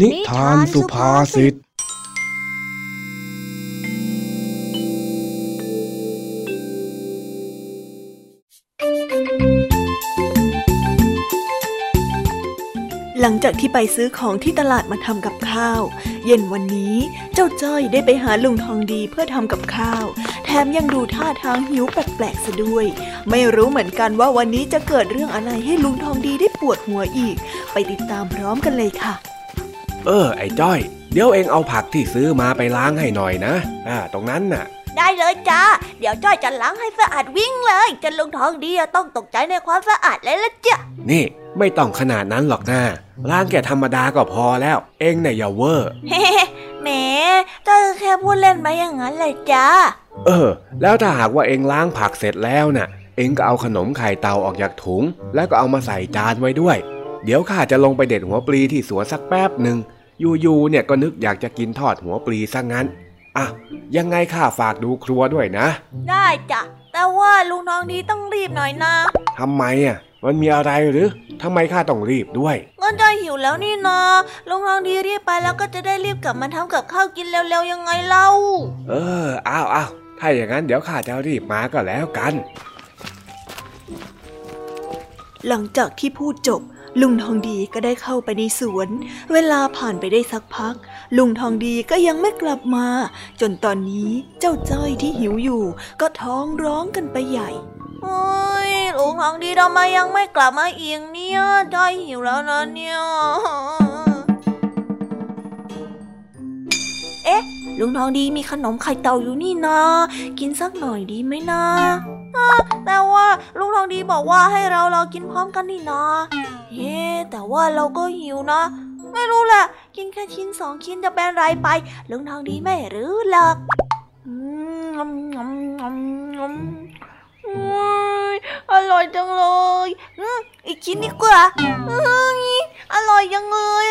นิทานสุภาษิต หลังจากที่ไปซื้อของที่ตลาดมาทำกับข้าว เย็นวันนี้เจ้าจ้อยได้ไปหาลุงทองดีเพื่อทำกับข้าว แถมยังดูท่าทางหิวแปลกๆซะด้วย ไม่รู้เหมือนกันว่าวันนี้จะเกิดเรื่องอะไรให้ลุงทองดีได้ปวดหัวอีก ไปติดตามพร้อมกันเลยค่ะ เออ ไอ้จ้อย เดี๋ยวเองเอาผักที่ซื้อมาไปล้างให้หน่อยนะ อ่า ตรงนั้นน่ะ ได้เลยจ้า เดี๋ยวจ้อยจะล้างให้สะอาดวิ่งเลยจนลุงทองดีอะต้องตกใจในความสะอาดเลยละจ้ะ นี่ไม่ต้องขนาดนั้นหรอกนะล้างแค่ธรรมดาก็พอแล้ว เองเนี่ยอย่าเวอร์เฮ้แหมจ้อยก็แค่พูดเล่นไปอย่างนั้นเลยจ้า เออ แล้วถ้าหากว่าเองล้างผักเสร็จแล้วน่ะ เองก็เอาขนมไข่เตาออกจากถุง แล้วก็เอามาใส่จานไว้ด้วย เดี๋ยวข้าจะลงไปเด็ดหัวปลีที่สวนสักแป๊บหนึ่งอยู่ๆเนี่ยก็นึกอยากจะกินทอดหัวปลีซะงั้นอะยังไงข้าฝากดูครัวด้วยนะ ได้จ้ะแต่ว่าลุงทองดีต้องรีบหน่อยนะทำไมอะมันมีอะไรหรือทำไมข้าต้องรีบด้วยงั้นจ้อยหิวแล้วนี่นะลุงทองดีรีบไปแล้วก็จะได้รีบกลับมาทำกับข้าวกินเร็วๆยังไงเล่า เอออ้าวอ้าวถ้าอย่างนั้นเดี๋ยวข้าจะรีบมาก็แล้วกัน หลังจากที่พูดจบ ลุงทองดีก็ได้เข้าไปในสวน เวลาผ่านไปได้สักพัก ลุงทองดีก็ยังไม่กลับมา จนตอนนี้เจ้าจ้อยที่หิวอยู่ ก็ท้องร้องกันไปใหญ่โอ้ยลุงทองดีทำไมยังไม่กลับมาอีกเนี่ยจ้อยหิวแล้วนะเนี่ย เอ๊ะ ลุงทองดีมีขนมไข่เต่าอยู่นี่นะ กินสักหน่อยดีไหมนะแต่ว่าลุงทองดีบอกว่าให้เราเรากินพร้อมกันนี่นะเฮ้แต่ว่าเราก็หิวนะ ไม่รู้แหละ กินแค่ชิ้นสองชิ้นจะเป็นไรไป ลุงทองดีไม่รู้หรอกอร่อยจังเลยอีกชิ้นดีกว่าอร่อยจังเลย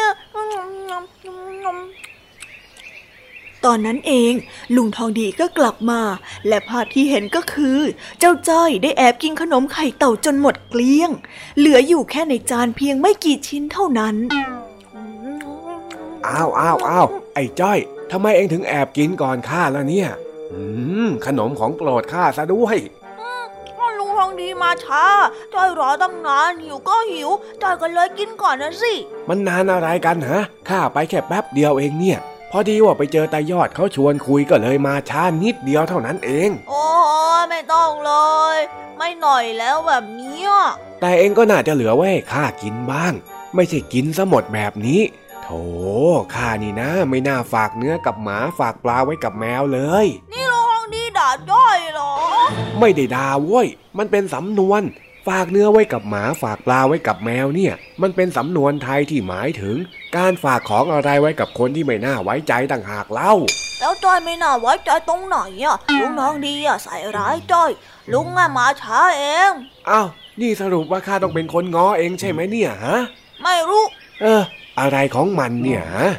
ตอนนั้นเอง ลุงทองดีก็กลับมา และภาพที่เห็นก็คือ เจ้าจ้อยได้แอบกินขนมไข่เต่าจนหมดเกลี้ยง เหลืออยู่แค่ในจานเพียงไม่กี่ชิ้นเท่านั้นอ้าวอ้าวอ้าวไอ้จ้อยทำไมเองถึงแอบกินก่อนข้าแล้วเนี่ย อืมขนมของโปรดข้าซะด้วยลุงทองดีมาช้าจ้อยรอตั้งนานหิวก็หิวจ้อยก็เลยกินก่อนนะสิ มันนานอะไรกันฮะข้าไปแค่แป๊บเดียวเองเนี่ย พอดีว่าไปเจอตายอดเขาชวนคุยก็เลยมาช้านิดเดียวเท่านั้นเอง โอ้ไม่ต้องเลย ไม่หน่อยแล้วแบบนี้แต่เองก็น่าจะเหลือไว้ให้ข้ากินบ้าง ไม่ใช่กินซะหมดแบบนี้โถข้านี่นะ ไม่น่าฝากเนื้อกับหมาฝากปลาไว้กับแมวเลย นี่ลองดีด่าจ้อยเหรอ ไม่ได้ด่าเว้ยมันเป็นสำนวน ฝากเนื้อไว้กับหมาฝากปลาไว้กับแมวเนี่ย มันเป็นสำนวนไทยที่หมายถึง การฝากของอะไรไว้กับคนที่ไม่น่าไว้ใจต่างหากเล่า แล้วจ้อยไม่น่าไว้ใจตรงไหนอะลุงน้องดีอะใส่ร้ายจ้อย ลุงอะมาช้าเองอ้าวนี่สรุปว่าข้าต้องเป็นคนง้อเองใช่ไหมเนี่ยฮะไม่รู้ เออ อะไรของมันเนี่ยฮะ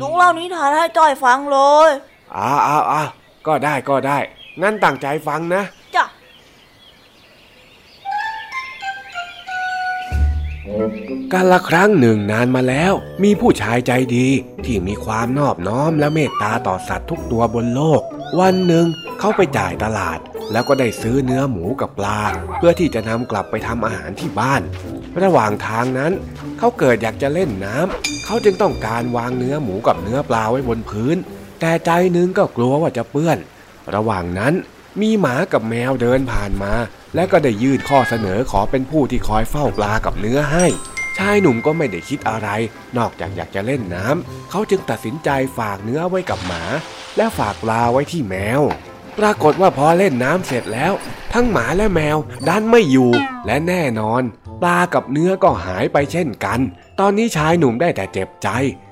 ลุงเล่านิทานให้จ้อยฟังเลยอ้าวอ้าวอ้าวก็ได้ก็ได้งั้นตั้งใจฟังนะ กาละครั้งหนึ่งนานมาแล้ว มีผู้ชายใจดีที่มีความนอบน้อมและเมตตาต่อสัตว์ทุกตัวบนโลก วันหนึ่งเขาไปจ่ายตลาด แล้วก็ได้ซื้อเนื้อหมูกับปลา เพื่อที่จะนำกลับไปทำอาหารที่บ้าน ระหว่างทางนั้น เขาเกิดอยากจะเล่นน้ำเขาจึงต้องการวางเนื้อหมูกับเนื้อปลาไว้บนพื้น แต่ใจนึงก็กลัวว่าจะเปื้อน ระหว่างนั้น มีหมากับแมวเดินผ่านมา และก็ได้ยื่นข้อเสนอขอเป็นผู้ที่คอยเฝ้าปลากับเนื้อให้ ชายหนุ่มก็ไม่ได้คิดอะไร นอกจากอยากจะเล่นน้ำเขาจึงตัดสินใจฝากเนื้อไว้กับหมา และฝากปลาไว้ที่แมว ปรากฏว่าพอเล่นน้ำเสร็จแล้ว ทั้งหมาและแมวดันไม่อยู่ และแน่นอน ปลากับเนื้อก็หายไปเช่นกัน ตอนนี้ชายหนุ่มได้แต่เจ็บใจ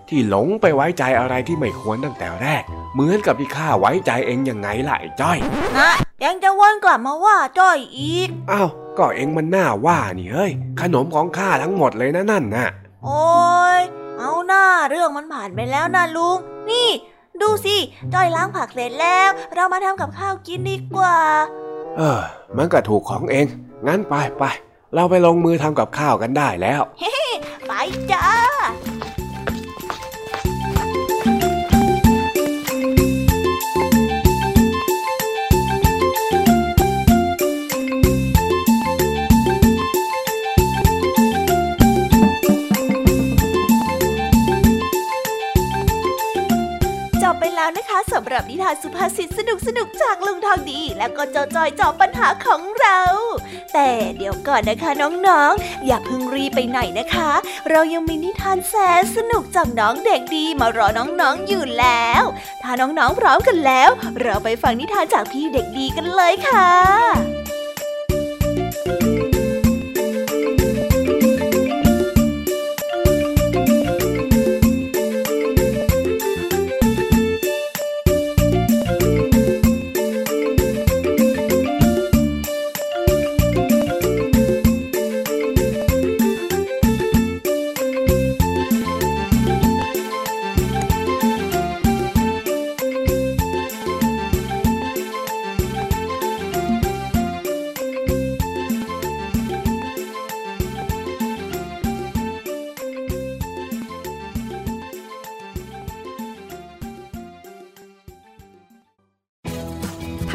ที่หลงไปไว้ใจอะไรที่ไม่ควรตั้งแต่แรก เหมือนกับที่ข้าไว้ใจเองยังไงล่ะไอ้จ้อยนะยังจะวนกลับมาว่าจ้อยอีกอ้าวก็เองมันน่าว่านี่เฮ้ยขนมของข้าทั้งหมดเลยนะนั่นน่ะ โอ้ยเอาหน้าเรื่องมันผ่านไปแล้วนะลุง นี่ ดูสิจ้อยล้างผักเสร็จแล้ว เรามาทำกับข้าวกินดีกว่า เออ มันก็ถูกของเอง งั้นไปไปเราไปลงมือทำกับข้าวกันได้แล้ว ไปจ้า สำหรับนิทานสุภาษิตสนุกสนุกจากลุงทองดี และก็เจ้าจอยจอบปัญหาของเรา แต่เดี๋ยวก่อนนะคะน้องๆ อย่าเพิ่งรีไปไหนนะคะ เรายังมีนิทานแสนสนุกจากน้องเด็กดีมารอน้องๆอยู่แล้ว ถ้าน้องๆพร้อมกันแล้ว เราไปฟังนิทานจากพี่เด็กดีกันเลยค่ะ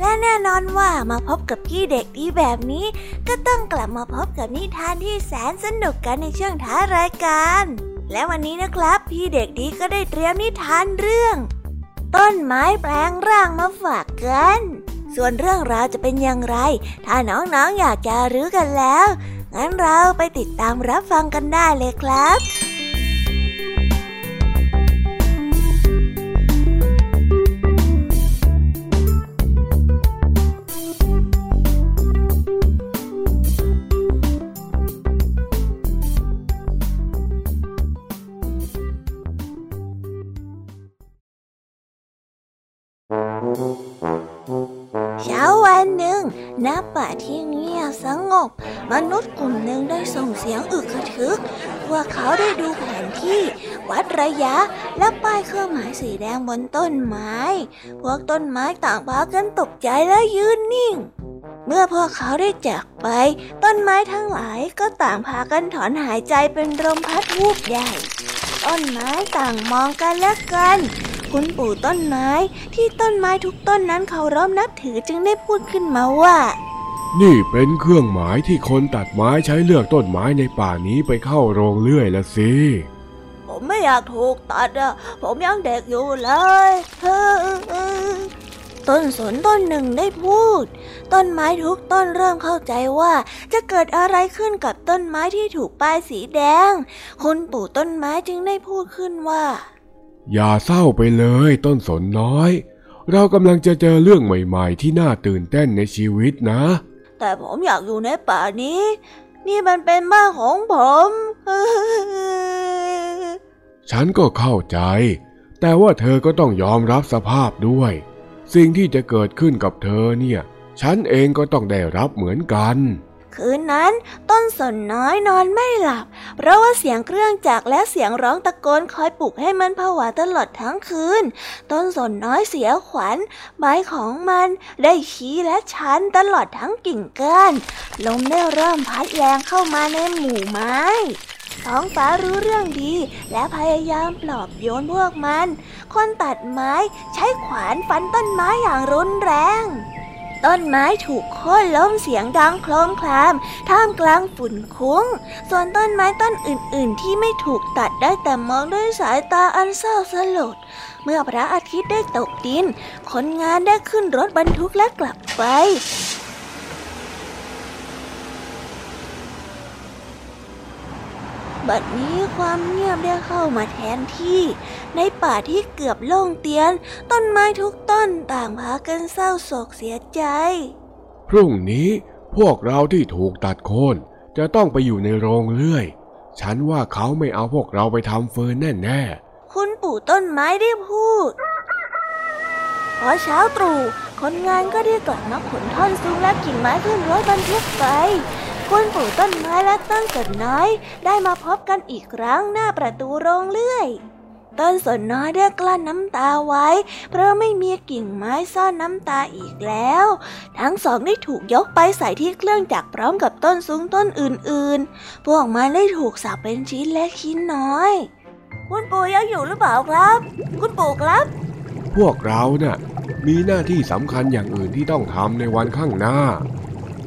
และแน่นอนว่ามาพบกับพี่เด็กดีแบบนี้ ก็ต้องกลับมาพบกับนิทานที่แสนสนุกกันในช่วงท้ารายการ และวันนี้นะครับ พี่เด็กดีก็ได้เตรียมนิทานเรื่อง ต้นไม้แปลงร่างมาฝากกัน ส่วนเรื่องราวจะเป็นอย่างไร ถ้าน้องๆออยากจะรู้กันแล้ว งั้นเราไปติดตามรับฟังกันได้เลยครับ มนุษย์กลุ่มหนึ่งได้ส่งเสียงอึกกระทึก ว่าเขาได้ดูแผนที่ วัดระยะและป้ายเครื่องหมายสีแดงบนต้นไม้ พวกต้นไม้ต่างพากันตกใจและยืนนิ่ง เมื่อพวกเขาได้จากไป ต้นไม้ทั้งหลายก็ต่างพากันถอนหายใจเป็นลมพัดวูบใหญ่ ต้นไม้ต่างมองกันและกันคุณปู่ต้นไม้ที่ต้นไม้ทุกต้นนั้นเคารพนับถือจึงได้พูดขึ้นมาว่า นี่เป็นเครื่องหมายที่คนตัดไม้ใช้เลือกต้นไม้ในป่านี้ไปเข้าโรงเลื่อยละสิ ผมไม่อยากถูกตัดอะผมยังเด็กอยู่เลยต้นสนต้นหนึ่งได้พูด ต้นไม้ทุกต้นเริ่มเข้าใจว่า จะเกิดอะไรขึ้นกับต้นไม้ที่ถูกป้ายสีแดง คุณปู่ต้นไม้จึงได้พูดขึ้นว่า อย่าเศร้าไปเลยต้นสนน้อย เรากำลังจะเจอเรื่องใหม่ ๆ ที่น่าตื่นเต้นในชีวิตนะ แต่ผมอยากอยู่ในป่านี้ นี่มันเป็นบ้านของผม ฉันก็เข้าใจ แต่ว่าเธอก็ต้องยอมรับสภาพด้วย สิ่งที่จะเกิดขึ้นกับเธอเนี่ย ฉันเองก็ต้องได้รับเหมือนกัน คืนนั้น ต้นสนน้อยนอนไม่หลับ เพราะว่าเสียงเครื่องจักรและเสียงร้องตะโกนคอยปลุกให้มันผวาตลอดทั้งคืน ต้นสนน้อยเสียขวัญใบของมันได้ชี้และชันตลอดทั้งกิ่งก้านลมได้เริ่มพัดแรงเข้ามาในหมู่ไม้ท้องฟ้ารู้เรื่องดีและพยายามปลอบโยนพวกมัน คนตัดไม้ใช้ขวานฟันต้นไม้อย่างรุนแรง ต้นไม้ถูกโค่นล้มเสียงดังโครมคราม ท่ามกลางฝุ่นคุ้ง ส่วนต้นไม้ต้นอื่น ๆ ที่ไม่ถูกตัดได้แต่มองด้วยสายตาอันเศร้าสลด เมื่อพระอาทิตย์ได้ตกดิน คนงานได้ขึ้นรถบรรทุกและกลับไป บัดนี้ความเงียบได้เข้ามาแทนที่ ในป่าที่เกือบโล่งเตียน ต้นไม้ทุกต้นต่างพากันเศร้าโศกเสียใจ พรุ่งนี้พวกเราที่ถูกตัดโค่นจะต้องไปอยู่ในโรงเลื่อย ฉันว่าเขาไม่เอาพวกเราไปทำเฟิร์นแน่คุณปู่ต้นไม้ได้พูด พอเช้าตรู่คนงานก็ได้กลับมาขนท่อนซุงและกิ่งไม้ขึ้นรถบรรทุกไป คุณปู่ต้นไม้และต้นสนน้อยได้มาพบกันอีกครั้งหน้าประตูโรงเลื่อย ต้นสนน้อยได้กลั้นน้ำตาไว้ เพราะไม่มีกิ่งไม้ซ่อนน้ำตาอีกแล้ว ทั้งสองได้ถูกยกไปใส่ที่เครื่องจักรพร้อมกับต้นซุงต้นอื่นๆ พวกมันได้ถูกสับเป็นชิ้นเล็กชิ้นน้อย คุณปู่ยังอยู่หรือเปล่าครับ คุณปู่ครับ พวกเราน่ะมีหน้าที่สำคัญอย่างอื่นที่ต้องทำในวันข้างหน้า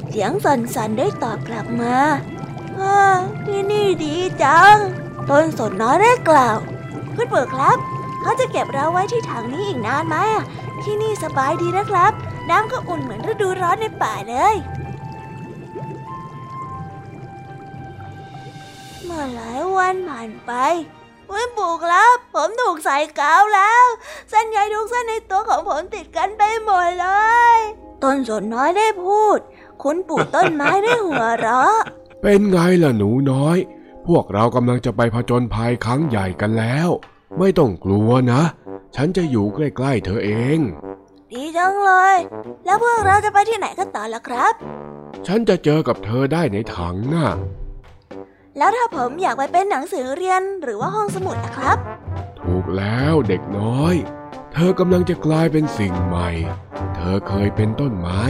เสียงสั่นได้ตอบกลับมาฮ่าที่นี่ดีจัง ต้นสนน้อยได้กล่าวคุณปู่ครับ เขาจะเก็บเราไว้ที่ถังนี้อีกนานไหมที่นี่สบายดีนะครับ น้ำก็อุ่นเหมือนฤดูร้อนในป่าเลยเมื่อหลายวันผ่านไปคุณปู่ครับผมถูกใส่กาวแล้ว เส้นใยทุกเส้นในตัวของผมติดกันไปหมดเลย ต้นสนน้อยได้พูด คุณปู่ต้นไม้ได้หัวเราะ เป็นไงล่ะหนูน้อย พวกเรากำลังจะไปผจญภัยครั้งใหญ่กันแล้ว ไม่ต้องกลัวนะ ฉันจะอยู่ใกล้ๆเธอเอง ดีจังเลย แล้วพวกเราจะไปที่ไหนกันต่อล่ะครับ ฉันจะเจอกับเธอได้ในถังน่ะแล้วถ้าผมอยากไปเป็นหนังสือเรียนหรือว่าห้องสมุดนะครับ ถูกแล้วเด็กน้อย เธอกำลังจะกลายเป็นสิ่งใหม่ เธอเคยเป็นต้นไม้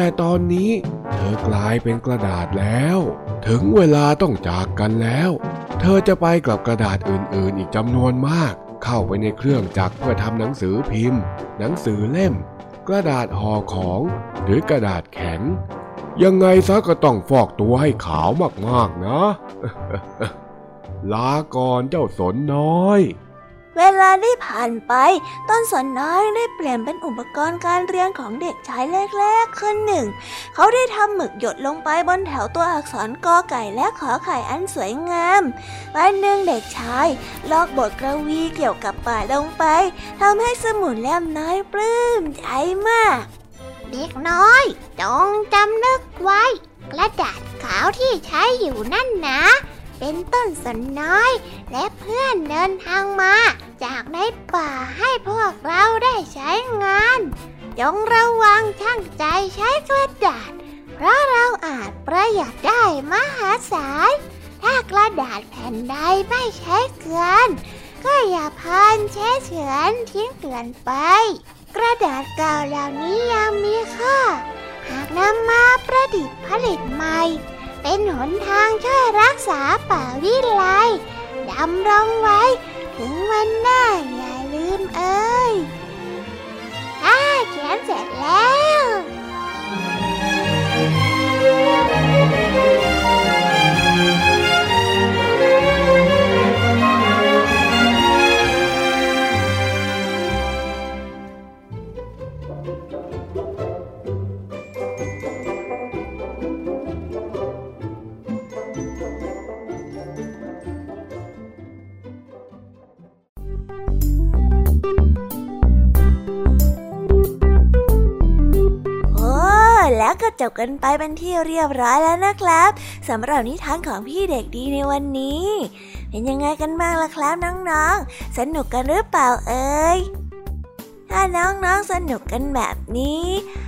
แต่ตอนนี้เธอกลายเป็นกระดาษแล้ว ถึงเวลาต้องจากกันแล้ว เธอจะไปกับกระดาษอื่นๆ อีกจำนวนมาก เข้าไปในเครื่องจักรเพื่อทำหนังสือพิมพ์ หนังสือเล่ม กระดาษห่อของ หรือกระดาษแข็ง ยังไงซะก็ต้องฟอกตัวให้ขาวมากๆนะ ลาก่อนเจ้าสนน้อย เวลาได้ผ่านไป ต้นสนน้อยได้เปลี่ยนเป็นอุปกรณ์การเรียนของเด็กชายเล็กๆคนหนึ่ง เขาได้ทำหมึกหยดลงไปบนแถวตัวอักษรกอไก่และขอไข่อันสวยงามวันหนึ่งเด็กชาย ลอกบทกระวีเกี่ยวกับป่าลงไปทำให้สมุนเล่มน้อยปลื้มใจมาก เด็กน้อย จงจำนึกไว้กระดาษขาวที่ใช้อยู่นั่นนะ เป็นต้นสนน้อย และเพื่อนเดินทางมา จากในป่าให้พวกเราได้ใช้งาน จงระวังช่างใจใช้กระดาษ เพราะเราอาจประหยัดได้มหาศาล ถ้ากระดาษแผ่นใดไม่ใช้เกินก็อย่าพันเช็ดเฉือนทิ้งเกลื่อนไป กระดาษเก่าเหล่านี้ยังมีค่า หากนำมาประดิษฐ์ผลิตใหม่ เป็นหนทางช่วยรักษาป่าวิไลดำรงไว้ ถึงวันหน้าอย่าลืมเอ้ยถ้าเขียนเสร็จแล้วโจบกันไปเป็นที่เรียบร้อยแล้วนะครับสำหรับนิทานของพี่เด็กดีในวันนี้ เป็นยังไงกันบ้างล่ะครับน้องๆ สนุกกันหรือเปล่าเอ่ยถ้าน้องๆสนุกกันแบบนี้